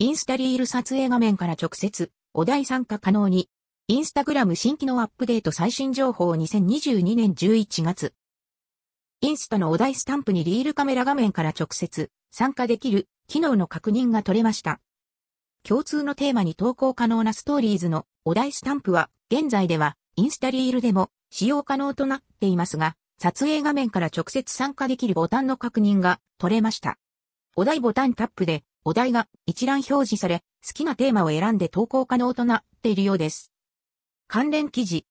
インスタリール撮影画面から直接、お題参加可能に。インスタグラム新機能アップデート最新情報2022年11月。インスタのお題スタンプにリールカメラ画面から直接参加できる機能の確認が取れました。共通のテーマに投稿可能なストーリーズのお題スタンプは現在ではインスタリールでも使用可能となっていますが、撮影画面から直接参加できるボタンの確認が取れました。お題ボタンタップでお題が一覧表示され、好きなテーマを選んで投稿可能となっているようです。関連記事、